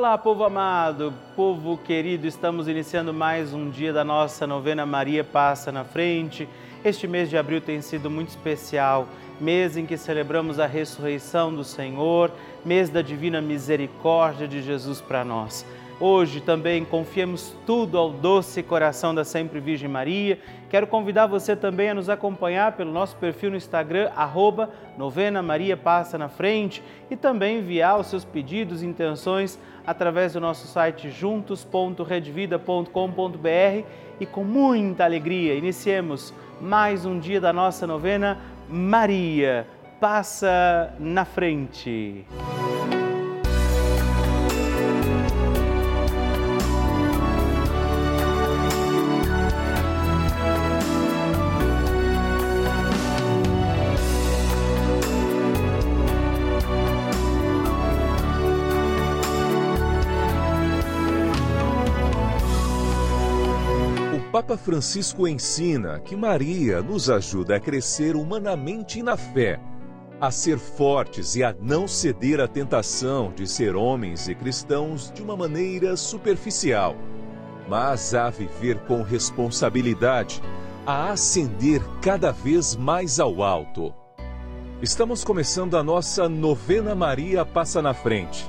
Olá, povo amado, povo querido, estamos iniciando mais um dia da nossa novena Maria Passa na Frente. Este mês de abril tem sido muito especial, mês em que celebramos a ressurreição do Senhor, mês da divina misericórdia de Jesus para nós. Hoje também confiemos tudo ao doce coração da Sempre Virgem Maria. Quero convidar você também a nos acompanhar pelo nosso perfil no Instagram, arroba Novena Maria Passa na Frente, e também enviar os seus pedidos e intenções através do nosso site juntos.redvida.com.br e com muita alegria iniciemos mais um dia da nossa novena Maria Passa na Frente. Papa Francisco ensina que Maria nos ajuda a crescer humanamente na fé, a ser fortes e a não ceder à tentação de ser homens e cristãos de uma maneira superficial, mas a viver com responsabilidade, a ascender cada vez mais ao alto. Estamos começando a nossa novena Maria Passa na Frente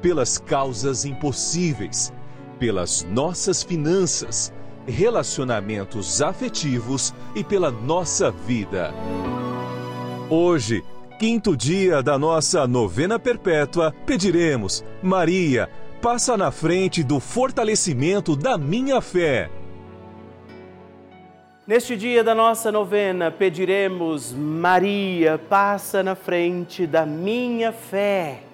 pelas causas impossíveis, pelas nossas finanças, relacionamentos afetivos e pela nossa vida. Hoje, quinto dia da nossa novena perpétua, pediremos: Maria, passa na frente do fortalecimento da minha fé. Neste dia da nossa novena, pediremos: Maria, passa na frente da minha fé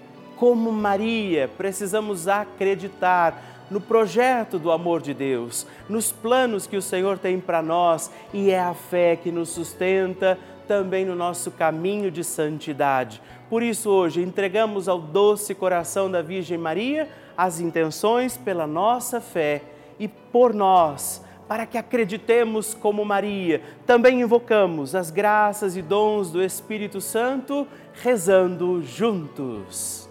como Maria, precisamos acreditar no projeto do amor de Deus, nos planos que o Senhor tem para nós e é a fé que nos sustenta também no nosso caminho de santidade. Por isso, hoje, entregamos ao doce coração da Virgem Maria as intenções pela nossa fé e por nós para que acreditemos como Maria. Também invocamos as graças e dons do Espírito Santo, rezando juntos.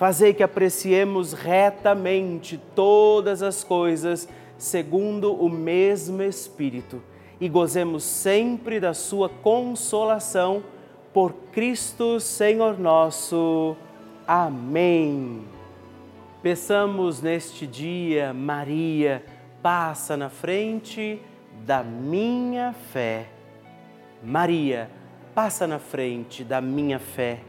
Fazei que apreciemos retamente todas as coisas segundo o mesmo Espírito e gozemos sempre da Sua consolação por Cristo Senhor nosso. Amém. Peçamos neste dia, Maria, passa na frente da minha fé. Maria, passa na frente da minha fé.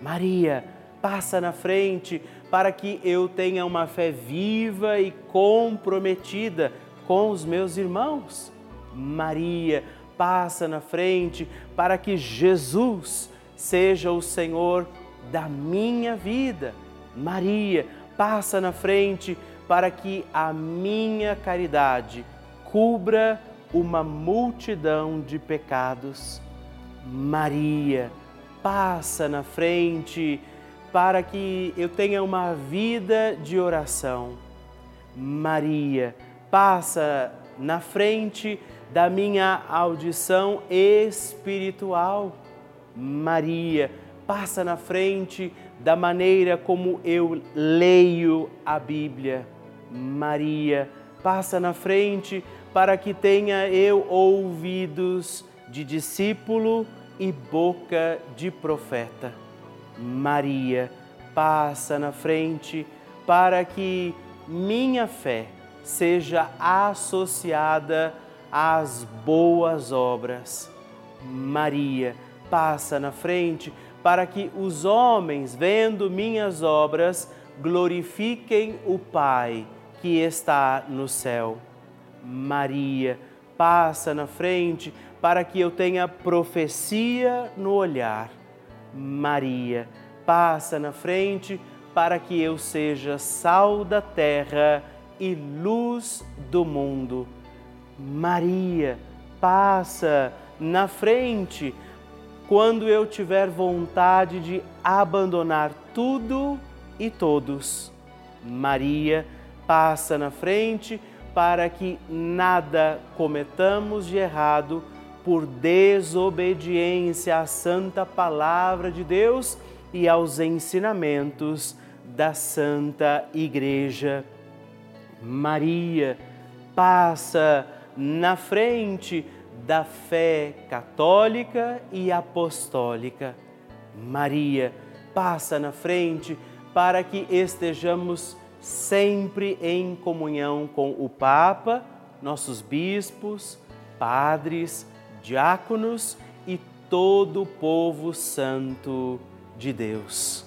Maria, passa na frente para que eu tenha uma fé viva e comprometida com os meus irmãos. Maria, passa na frente para que Jesus seja o Senhor da minha vida. Maria, passa na frente para que a minha caridade cubra uma multidão de pecados. Maria, passa na frente para que eu tenha uma vida de oração. Maria, passa na frente da minha audição espiritual. Maria, passa na frente da maneira como eu leio a Bíblia. Maria, passa na frente para que tenha eu ouvidos de discípulo e boca de profeta. Maria, passa na frente para que minha fé seja associada às boas obras. Maria, passa na frente para que os homens, vendo minhas obras, glorifiquem o Pai que está no céu. Maria, passa na frente para que eu tenha profecia no olhar. Maria, passa na frente para que eu seja sal da terra e luz do mundo. Maria, passa na frente quando eu tiver vontade de abandonar tudo e todos. Maria, passa na frente para que nada cometamos de errado por desobediência à santa palavra de Deus e aos ensinamentos da Santa Igreja. Maria passa na frente da fé católica e apostólica. Maria passa na frente para que estejamos sempre em comunhão com o Papa, nossos bispos, padres, diáconos e todo o povo santo de Deus.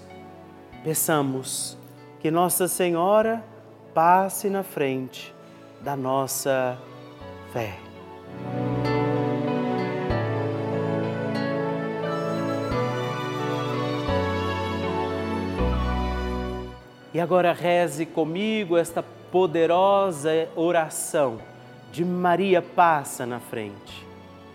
Peçamos que Nossa Senhora passe na frente da nossa fé. E agora reze comigo esta poderosa oração de Maria passa na frente.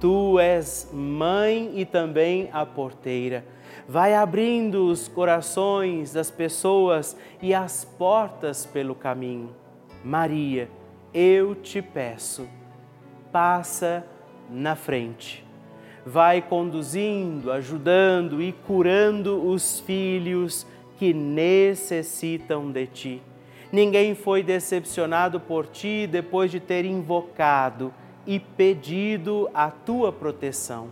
tu és mãe e também a porteira. Vai abrindo os corações das pessoas e as portas pelo caminho. Maria, eu te peço, passa na frente. Vai conduzindo, ajudando e curando os filhos que necessitam de ti Ninguém foi decepcionado por ti depois de ter invocado e pedido a tua proteção.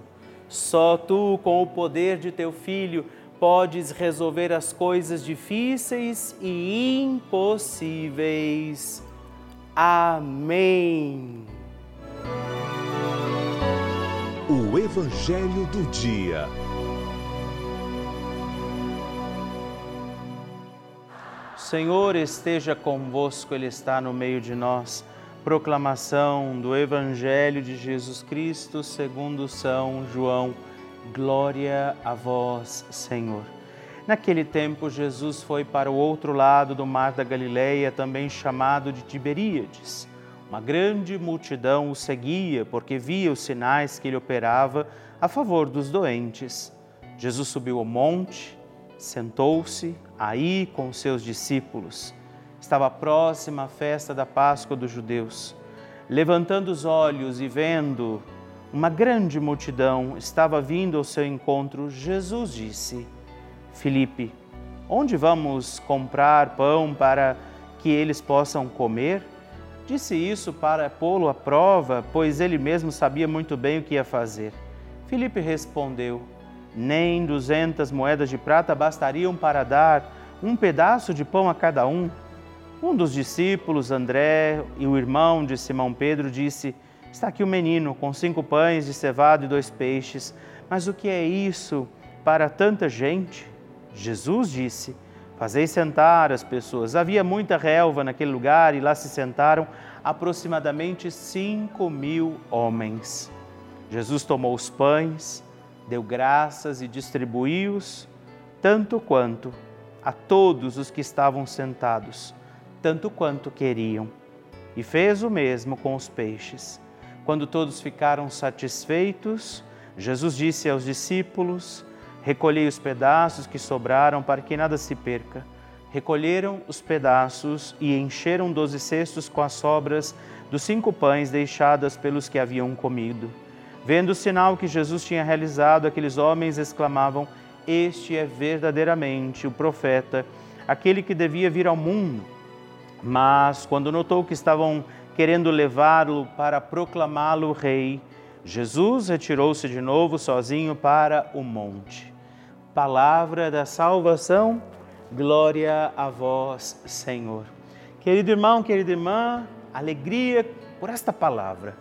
Só tu, com o poder de teu filho, podes resolver as coisas difíceis e impossíveis. Amém. O Evangelho do Dia. Senhor esteja convosco, Ele está no meio de nós. Proclamação do Evangelho de Jesus Cristo segundo São João. Glória a vós, Senhor. Naquele tempo, Jesus foi para o outro lado do mar da Galileia, também chamado de Tiberíades. Uma grande multidão o seguia, porque via os sinais que ele operava a favor dos doentes. Jesus subiu ao monte sentou-se aí com seus discípulos. Estava próxima a festa da Páscoa dos judeus. Levantando os olhos e vendo uma grande multidão estava vindo ao seu encontro, Jesus disse: Filipe, onde vamos comprar pão para que eles possam comer? Disse isso para pô-lo à prova, pois ele mesmo sabia muito bem o que ia fazer. Filipe respondeu: nem duzentas moedas de prata bastariam para dar um pedaço de pão a cada um. Um dos discípulos, André, e o irmão de Simão Pedro, disse: Está aqui o menino com cinco pães de cevado e dois peixes, mas o que é isso para tanta gente? Jesus disse: Fazei sentar as pessoas. Havia muita relva naquele lugar e lá se sentaram aproximadamente cinco mil homens. Jesus tomou os pães, deu graças e distribuiu-os, tanto quanto a todos os que estavam sentados, tanto quanto queriam. E fez o mesmo com os peixes. Quando todos ficaram satisfeitos, Jesus disse aos discípulos: Recolhei os pedaços que sobraram para que nada se perca. Recolheram os pedaços e encheram doze cestos com as sobras dos cinco pães deixadas pelos que haviam comido. Vendo o sinal que Jesus tinha realizado, aqueles homens exclamavam: Este é verdadeiramente o profeta, aquele que devia vir ao mundo. Mas, quando notou que estavam querendo levá-lo para proclamá-lo rei, Jesus retirou-se de novo sozinho para o monte. Palavra da salvação, glória a vós, Senhor. Querido irmão, querida irmã, alegria por esta palavra.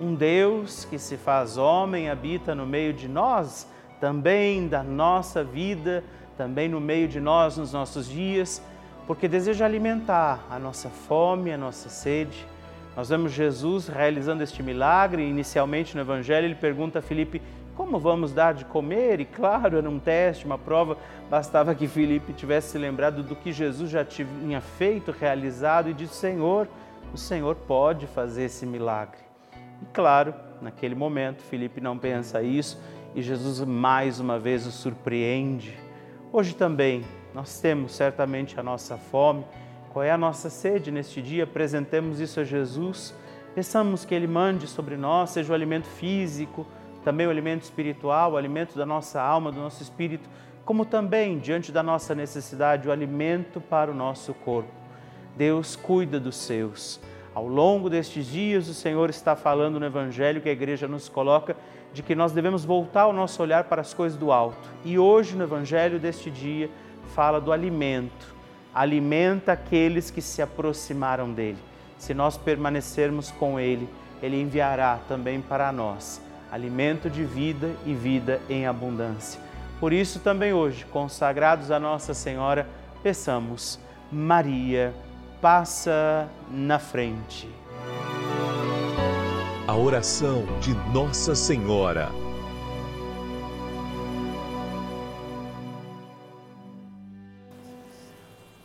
Um Deus que se faz homem habita no meio de nós, também da nossa vida, também no meio de nós nos nossos dias, porque deseja alimentar a nossa fome, a nossa sede nós vemos Jesus realizando este milagre. Inicialmente no Evangelho, ele pergunta a Filipe: Como vamos dar de comer? E claro, era um teste, uma prova. Bastava que Filipe tivesse se lembrado do que Jesus já tinha feito, realizado e disse: Senhor, o Senhor pode fazer esse milagre. E claro, naquele momento, Filipe não pensa isso e Jesus mais uma vez o surpreende. Hoje também nós temos certamente a nossa fome qual é a nossa sede neste dia? Apresentemos isso a Jesus. Peçamos que Ele mande sobre nós, seja o alimento físico, também o alimento espiritual, o alimento da nossa alma, do nosso espírito, como também, diante da nossa necessidade, o alimento para o nosso corpo. Deus cuida dos seus. Ao longo destes dias, o Senhor está falando no Evangelho que a igreja nos coloca de que nós devemos voltar o nosso olhar para as coisas do alto. E hoje, no Evangelho deste dia, fala do alimento alimenta aqueles que se aproximaram dele. Se nós permanecermos com ele, ele enviará também para nós alimento de vida e vida em abundância. Por isso, também hoje, consagrados a Nossa Senhora, peçamos: Maria, passa na frente. A oração de Nossa Senhora.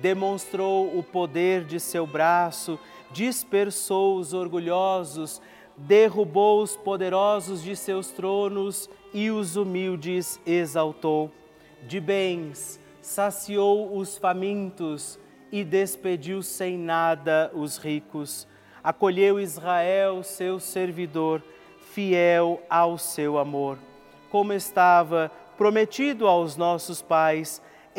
Demonstrou o poder de seu braço dispersou os orgulhosos, derrubou os poderosos de seus tronos e os humildes exaltou. De bens saciou os famintos e despediu sem nada os ricos. Acolheu Israel, seu servidor, fiel ao seu amor, como estava prometido aos nossos pais,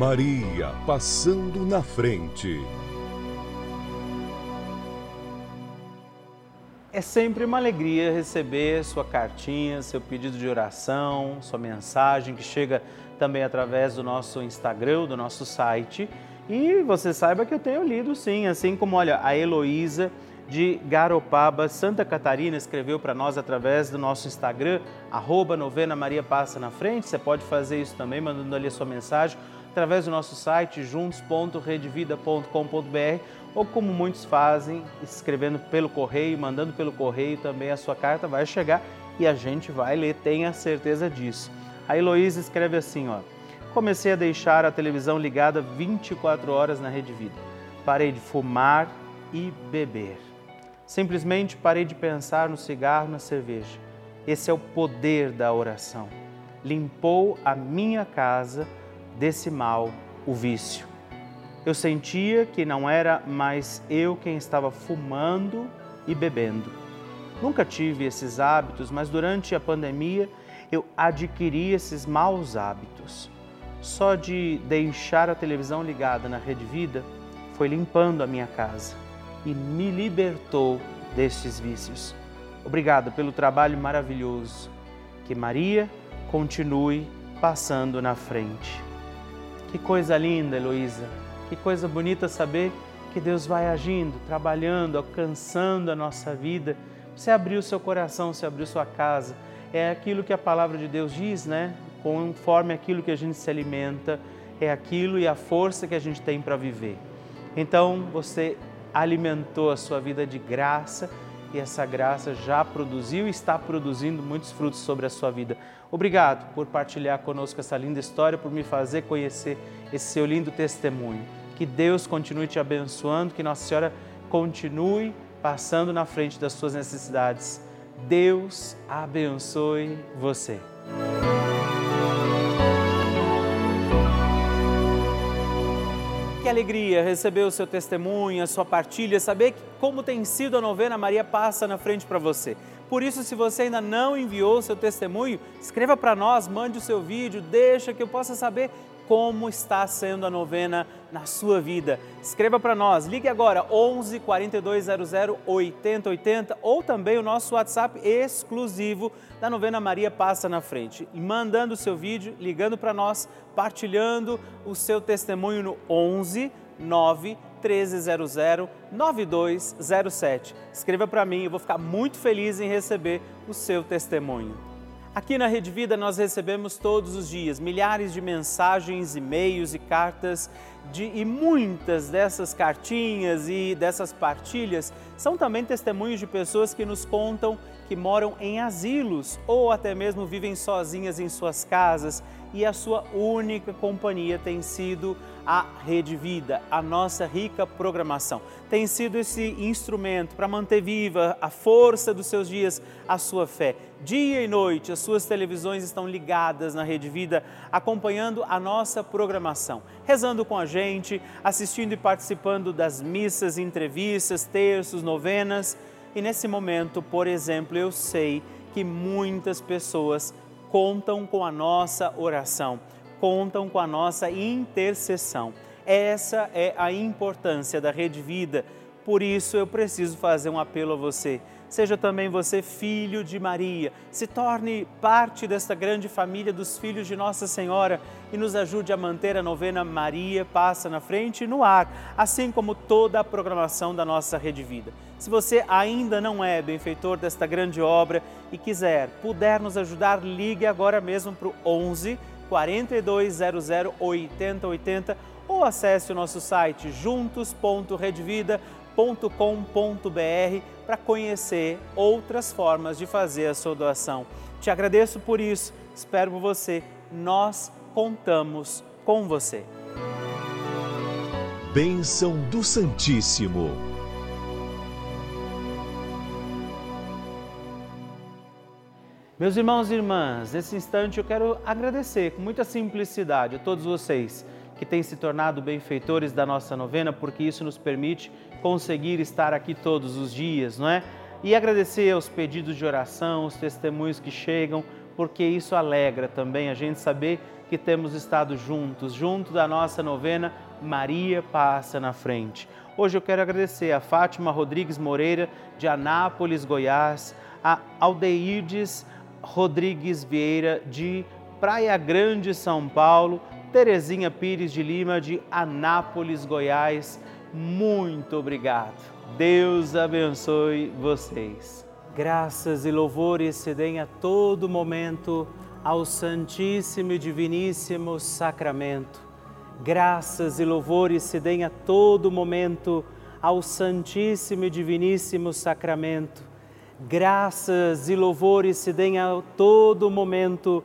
Maria passando na frente. É sempre uma alegria receber sua cartinha, seu pedido de oração, sua mensagem que chega também através do nosso Instagram, do nosso site. E você saiba que eu tenho lido sim, assim como, olha, a Heloísa de Garopaba, Santa Catarina, escreveu para nós através do nosso Instagram, arroba novena Maria Passa na Frente. Você pode fazer isso também, mandando ali a sua mensagem através do nosso site juntos.redevida.com.br ou como muitos fazem, escrevendo pelo correio, mandando pelo correio também a sua carta vai chegar e a gente vai ler, tenha certeza disso. A Heloísa escreve assim, ó: Comecei a deixar a televisão ligada 24 horas na Rede Vida. Parei de fumar e beber. Simplesmente parei de pensar no cigarro, na cerveja. Esse é o poder da oração. Limpou a minha casa desse mal, o vício. Eu sentia que não era mais eu quem estava fumando e bebendo. Nunca tive esses hábitos, mas durante a pandemia eu adquiri esses maus hábitos. Só de deixar a televisão ligada na Rede Vida foi limpando a minha casa e me libertou destes vícios. Obrigado pelo trabalho maravilhoso. Que Maria continue passando na frente. Que coisa linda, Heloísa. Que coisa bonita saber que Deus vai agindo, trabalhando, alcançando a nossa vida. Você abriu seu coração, você abriu sua casa. É aquilo que a palavra de Deus diz, né? Conforme aquilo que a gente se alimenta, é aquilo e a força que a gente tem para viver. Então, você alimentou a sua vida de graça e essa graça já produziu e está produzindo muitos frutos sobre a sua vida. Obrigado por partilhar conosco essa linda história, por me fazer conhecer esse seu lindo testemunho. Que Deus continue te abençoando, que Nossa Senhora continue passando na frente das suas necessidades. Deus abençoe você. Alegria receber o seu testemunho, a sua partilha, saber como tem sido a novena Maria Passa na frente para você. Por isso, se você ainda não enviou o seu testemunho, escreva para nós, mande o seu vídeo, deixa que eu possa saber como está sendo a novena na sua vida. Escreva para nós, ligue agora 11 4200 8080 ou também o nosso WhatsApp exclusivo da novena Maria Passa na Frente. Mandando o seu vídeo, ligando para nós, partilhando o seu testemunho no 11 9 1300 9207. Escreva para mim, eu vou ficar muito feliz em receber o seu testemunho. Aqui na Rede Vida nós recebemos todos os dias milhares de mensagens, e-mails e cartas de, e muitas dessas cartinhas e dessas partilhas são também testemunhos de pessoas que nos contam que moram em asilos ou até mesmo vivem sozinhas em suas casas e a sua única companhia tem sido a Rede Vida, a nossa rica programação. Tem sido esse instrumento para manter viva a força dos seus dias, a sua fé. Dia e noite, as suas televisões estão ligadas na Rede Vida, acompanhando a nossa programação, rezando com a gente, assistindo e participando das missas, entrevistas, terços, novenas. E nesse momento, por exemplo, eu sei que muitas pessoas contam com a nossa oração, contam com a nossa intercessão. Essa é a importância da Rede Vida. Por isso eu preciso fazer um apelo a você. Seja também você filho de Maria, se torne parte desta grande família dos filhos de Nossa Senhora e nos ajude a manter a novena Maria Passa na Frente no ar, assim como toda a programação da nossa Rede Vida. Se você ainda não é benfeitor desta grande obra e quiser, puder nos ajudar, ligue agora mesmo para o 11 4200 8080 ou acesse o nosso site juntos.redvida.com.br para conhecer outras formas de fazer a sua doação. Te agradeço por isso, espero por você. Nós contamos com você. Bênção do Santíssimo. Meus irmãos e irmãs, nesse instante eu quero agradecer com muita simplicidade a todos vocês que têm se tornado benfeitores da nossa novena, porque isso nos permite conseguir estar aqui todos os dias, não é? E agradecer aos pedidos de oração, os testemunhos que chegam, porque isso alegra também a gente saber que temos estado juntos, junto da nossa novena Maria Passa na Frente. Hoje eu quero agradecer a Fátima Rodrigues Moreira, de Anápolis, Goiás, a Aldeirdes Rodrigues Vieira, de Praia Grande, São Paulo, Terezinha Pires de Lima, de Anápolis, Goiás. Muito obrigado. Deus abençoe vocês. Graças e louvores se deem a todo momento ao Santíssimo e Diviníssimo Sacramento. Graças e louvores se deem a todo momento ao Santíssimo e Diviníssimo Sacramento graças e louvores se deem a todo momento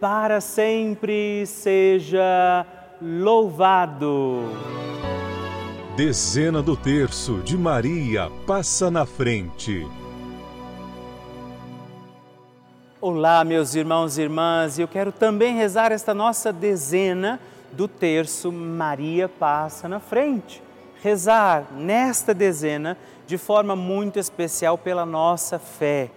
para sempre seja louvado. Dezena do terço de Maria passa na frente. Olá, meus irmãos e irmãs, eu quero também rezar esta nossa dezena do terço Maria passa na frente. Rezar nesta dezena de forma muito especial pela nossa fé.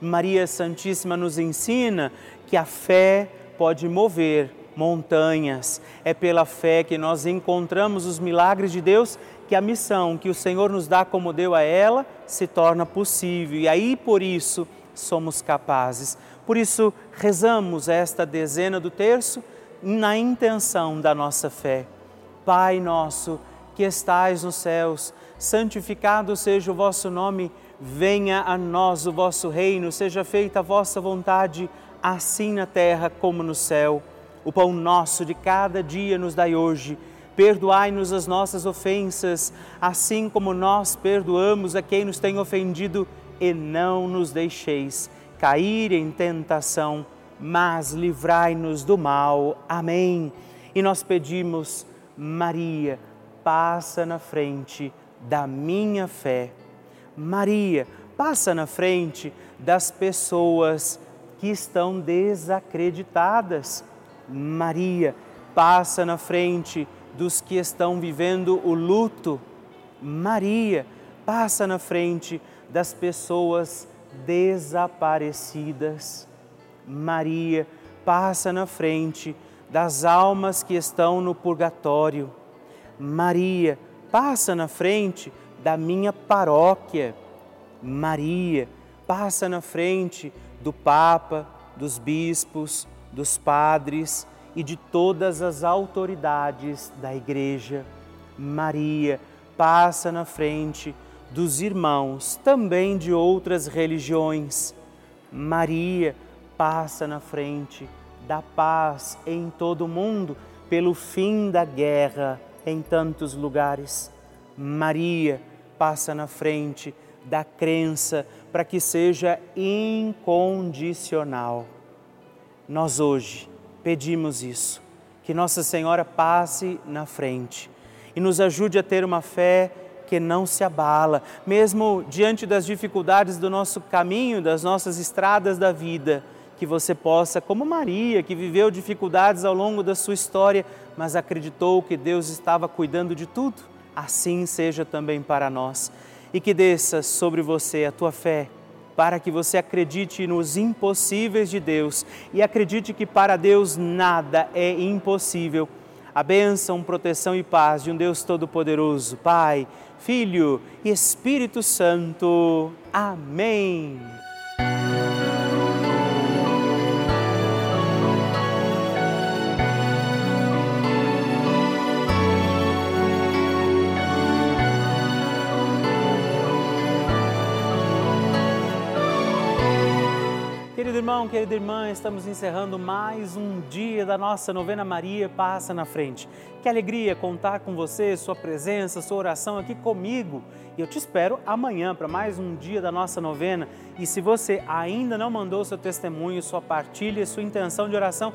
Maria Santíssima nos ensina que a fé pode mover montanhas. É pela fé que nós encontramos os milagres de Deus que a missão que o Senhor nos dá como deu a ela se torna possível. E aí por isso somos capazes. Por isso rezamos esta dezena do terço na intenção da nossa fé. Pai nosso que estais nos céus, santificado seja o vosso nome, venha a nós o vosso reino, seja feita a vossa vontade, assim na terra como no céu. O pão nosso de cada dia nos dai hoje. Perdoai-nos as nossas ofensas, assim como nós perdoamos a quem nos tem ofendido, e não nos deixeis cair em tentação, mas livrai-nos do mal. Amém. E nós pedimos, Maria, passa na frente da minha fé. Maria, passa na frente das pessoas que estão desacreditadas. Maria, passa na frente dos que estão vivendo o luto. Maria, passa na frente das pessoas desaparecidas. Maria, passa na frente das almas que estão no purgatório. Maria, passa na frente da minha paróquia. Maria, passa na frente do Papa, dos bispos, dos padres e de todas as autoridades da Igreja. Maria, passa na frente dos irmãos, também de outras religiões. Maria, passa na frente da paz em todo o mundo, pelo fim da guerra em tantos lugares. Maria passa na frente da crença para que seja incondicional. Nós hoje pedimos isso, que Nossa Senhora passe na frente e nos ajude a ter uma fé que não se abala, mesmo diante das dificuldades do nosso caminho, das nossas estradas da vida, que você possa, como Maria, que viveu dificuldades ao longo da sua história, mas acreditou que Deus estava cuidando de tudo, assim seja também para nós. E que desça sobre você a tua fé, para que você acredite nos impossíveis de Deus e acredite que para Deus nada é impossível. A bênção, proteção e paz de um Deus Todo-Poderoso, Pai, Filho e Espírito Santo. Amém. Irmão, querida irmã, estamos encerrando mais um dia da nossa novena Maria Passa na Frente. Que alegria contar com você, sua presença, sua oração aqui comigo. E eu te espero amanhã para mais um dia da nossa novena. E se você ainda não mandou seu testemunho, sua partilha, sua intenção de oração,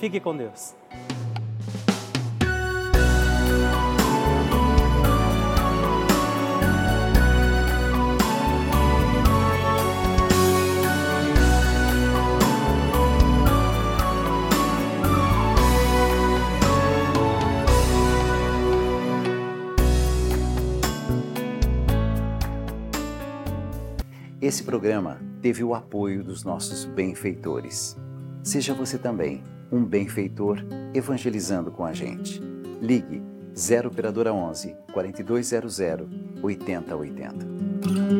Fique com Deus. Esse programa teve o apoio dos nossos benfeitores. Seja você também um benfeitor evangelizando com a gente. Ligue 0 operadora 11 4200 8080.